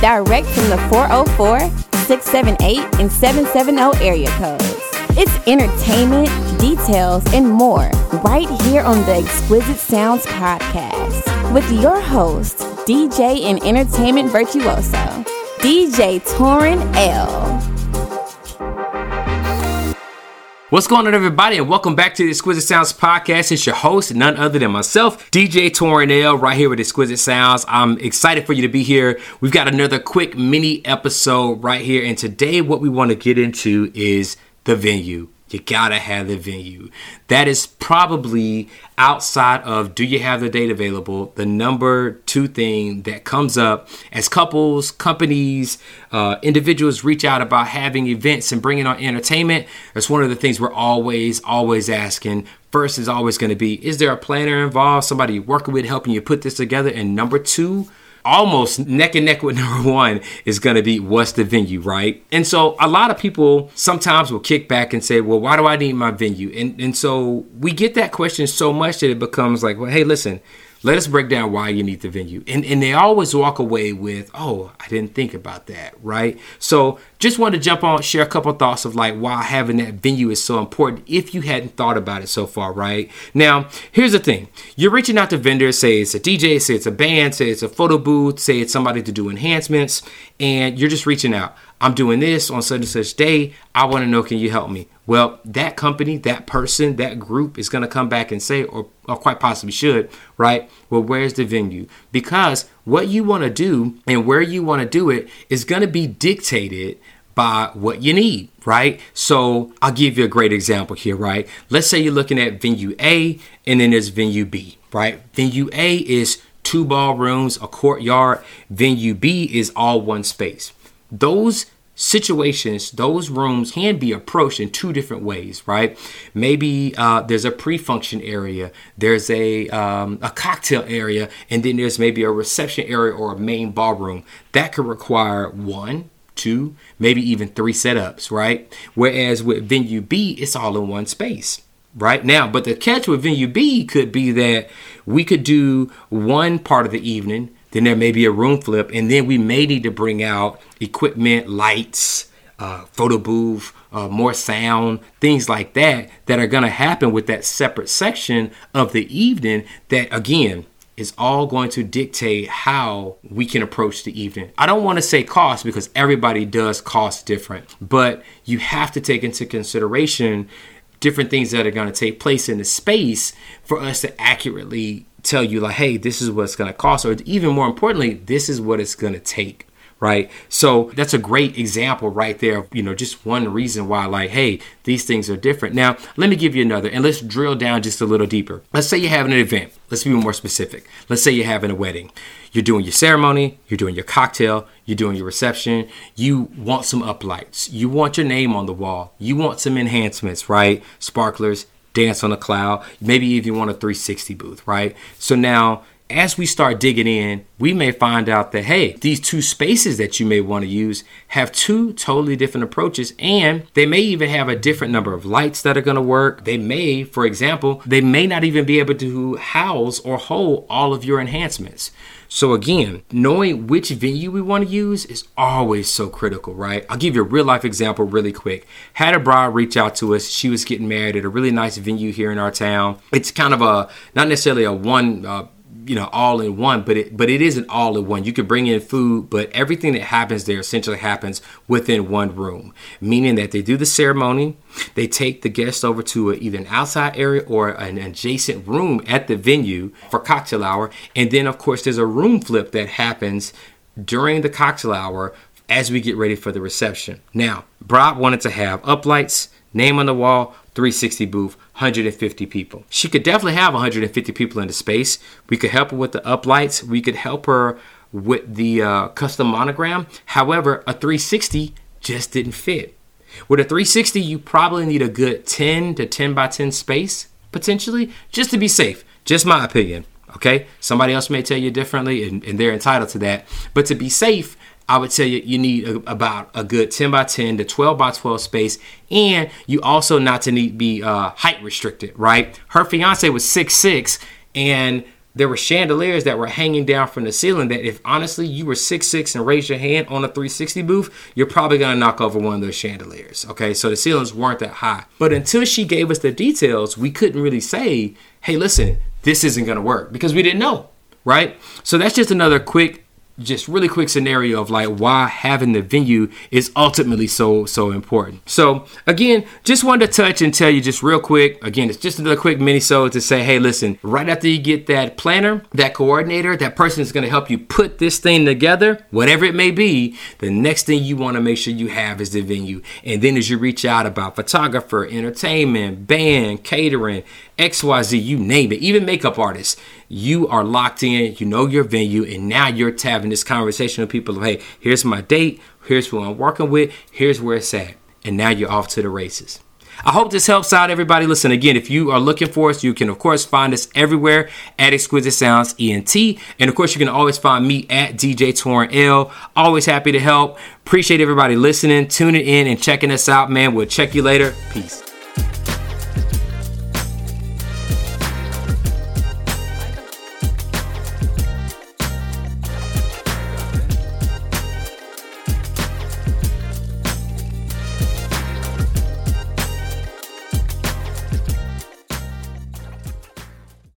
direct from the 404, 678, and 770 area codes. It's entertainment, details, and more right here on the Exquisite Sounds Podcast with your host, DJ and entertainment virtuoso, DJ Toryn L. What's going on, everybody, and welcome back to the Exquisite Sounds podcast. It's your host, none other than myself, DJ Toryn L, right here with Exquisite Sounds. I'm excited for you to be here. We've got another quick mini episode right here, and today, what we want to get into is the venue. You gotta have the venue. That is probably outside of do you have the date available, the number two thing that comes up as couples, companies, uh, individuals reach out about having events and bringing on entertainment. That's one of the things we're always, always asking. First is always to be is there a planner involved, somebody you're working with helping you put this together? And number two, almost neck and neck with number one is going to be what's the venue, right? And so a lot of people sometimes will kick back and say, well, why do I need my venue? And, and so we get that question so much that it becomes like, well, hey, listen, let us break down why you need the venue. And, and they always walk away with, oh, I didn't think about that, right? So just want to jump on, share a couple of thoughts of like why having that venue is so important if you hadn't thought about it so far, right? Now, here's the thing you're reaching out to vendors, say it's a DJ, say it's a band, say it's a photo booth, say it's somebody to do enhancements, and you're just reaching out. I'm doing this on such and such day. I want to know, can you help me? Well, that company, that person, that group is going to come back and say, or, or quite possibly should, right? Well, where's the venue? Because what you want to do and where you want to do it is going to be dictated by what you need, right? So I'll give you a great example here, right? Let's say you're looking at venue A and then there's venue B, right? Venue A is two ballrooms, a courtyard. Venue B is all one space those situations, those rooms can be approached in two different ways, right? Maybe uh, there's a pre-function area, there's a um, a cocktail area, and then there's maybe a reception area or a main ballroom that could require one. Two, maybe even three setups, right? Whereas with venue B, it's all in one space right now. But the catch with venue B could be that we could do one part of the evening then there may be a room flip, and then we may need to bring out equipment, lights, uh, photo booth, uh, more sound, things like that, that are going to happen with that separate section of the evening. That again is all going to dictate how we can approach the evening. I don't want to say cost because everybody does cost different, but you have to take into consideration different things that are going to take place in the space for us to accurately tell you like hey this is what it's going to cost or even more importantly this is what it's going to take right? So that's a great example right there you know just one reason why like hey these things are different. Now let me give you another and let's drill down just a little deeper. Let's say you're having an event. Let's be more specific. Let's say you're having a wedding. You're doing your ceremony you're doing your cocktail you're doing your reception. You want some uplights. You want your name on the wall. You want some enhancements right? Sparklers dance on a cloud, maybe even want a 360 booth, right? So now as we start digging in, we may find out that, hey, these two spaces that you may want to use have two totally different approaches, and they may even have a different number of lights that are going to work. They may, for example, they may not even be able to house or hold all of your enhancements. So again, knowing which venue we want to use is always so critical, right? I'll give you a real life example really quick. Had a bride reach out to us. She was getting married at a really nice venue here in our town. It's kind of a not necessarily a one uh, you know all in one but it but it isn't all in one. You can bring in food but everything that happens there essentially happens within one room meaning that they do the ceremony they take the guests over to a, either an outside area or an adjacent room at the venue for cocktail hour. And then of course there's a room flip that happens during the cocktail hour as we get ready for the reception. Now bride wanted to have uplights name on the wall 360 booth 150 people. She could definitely have 150 people in the space. We could help her with the uplights. We could help her with the uh, custom monogram. However, a 360 just didn't fit. With a 360, you probably need a good 10 to 10 by 10 space, potentially, just to be safe. Just my opinion. Okay? Somebody else may tell you differently, and, and they're entitled to that. But to be safe, I would tell you you need a, about a good 10 by 10 to 12 by 12 space, and you also not to need be uh, height restricted, right? Her fiance was six six, and there were chandeliers that were hanging down from the ceiling that if honestly you were six six and raised your hand on a 360 booth, you're probably gonna knock over one of those chandeliers. Okay, so the ceilings weren't that high. But until she gave us the details, we couldn't really say, hey, listen, this isn't gonna work because we didn't know, right? So that's just another quick just really quick scenario of like why having the venue is ultimately so so important. So again, just wanted to touch and tell you just real quick. Again, it's just another quick mini so to say, hey, listen, right after you get that planner, that coordinator, that person is going to help you put this thing together, whatever it may be. The next thing you want to make sure you have is the venue, and then as you reach out about photographer, entertainment, band, catering, XYZ, you name it, even makeup artists, you are locked in, you know your venue, and now you're having this conversation with people of, hey, here's my date, here's who I'm working with, here's where it's at. And now you're off to the races. I hope this helps out everybody. Listen, again, if you are looking for us, you can, of course, find us everywhere at Exquisite Sounds ENT. And, of course, you can always find me at DJ Toryn L. Always happy to help. Appreciate everybody listening, tuning in, and checking us out, man. We'll check you later. Peace.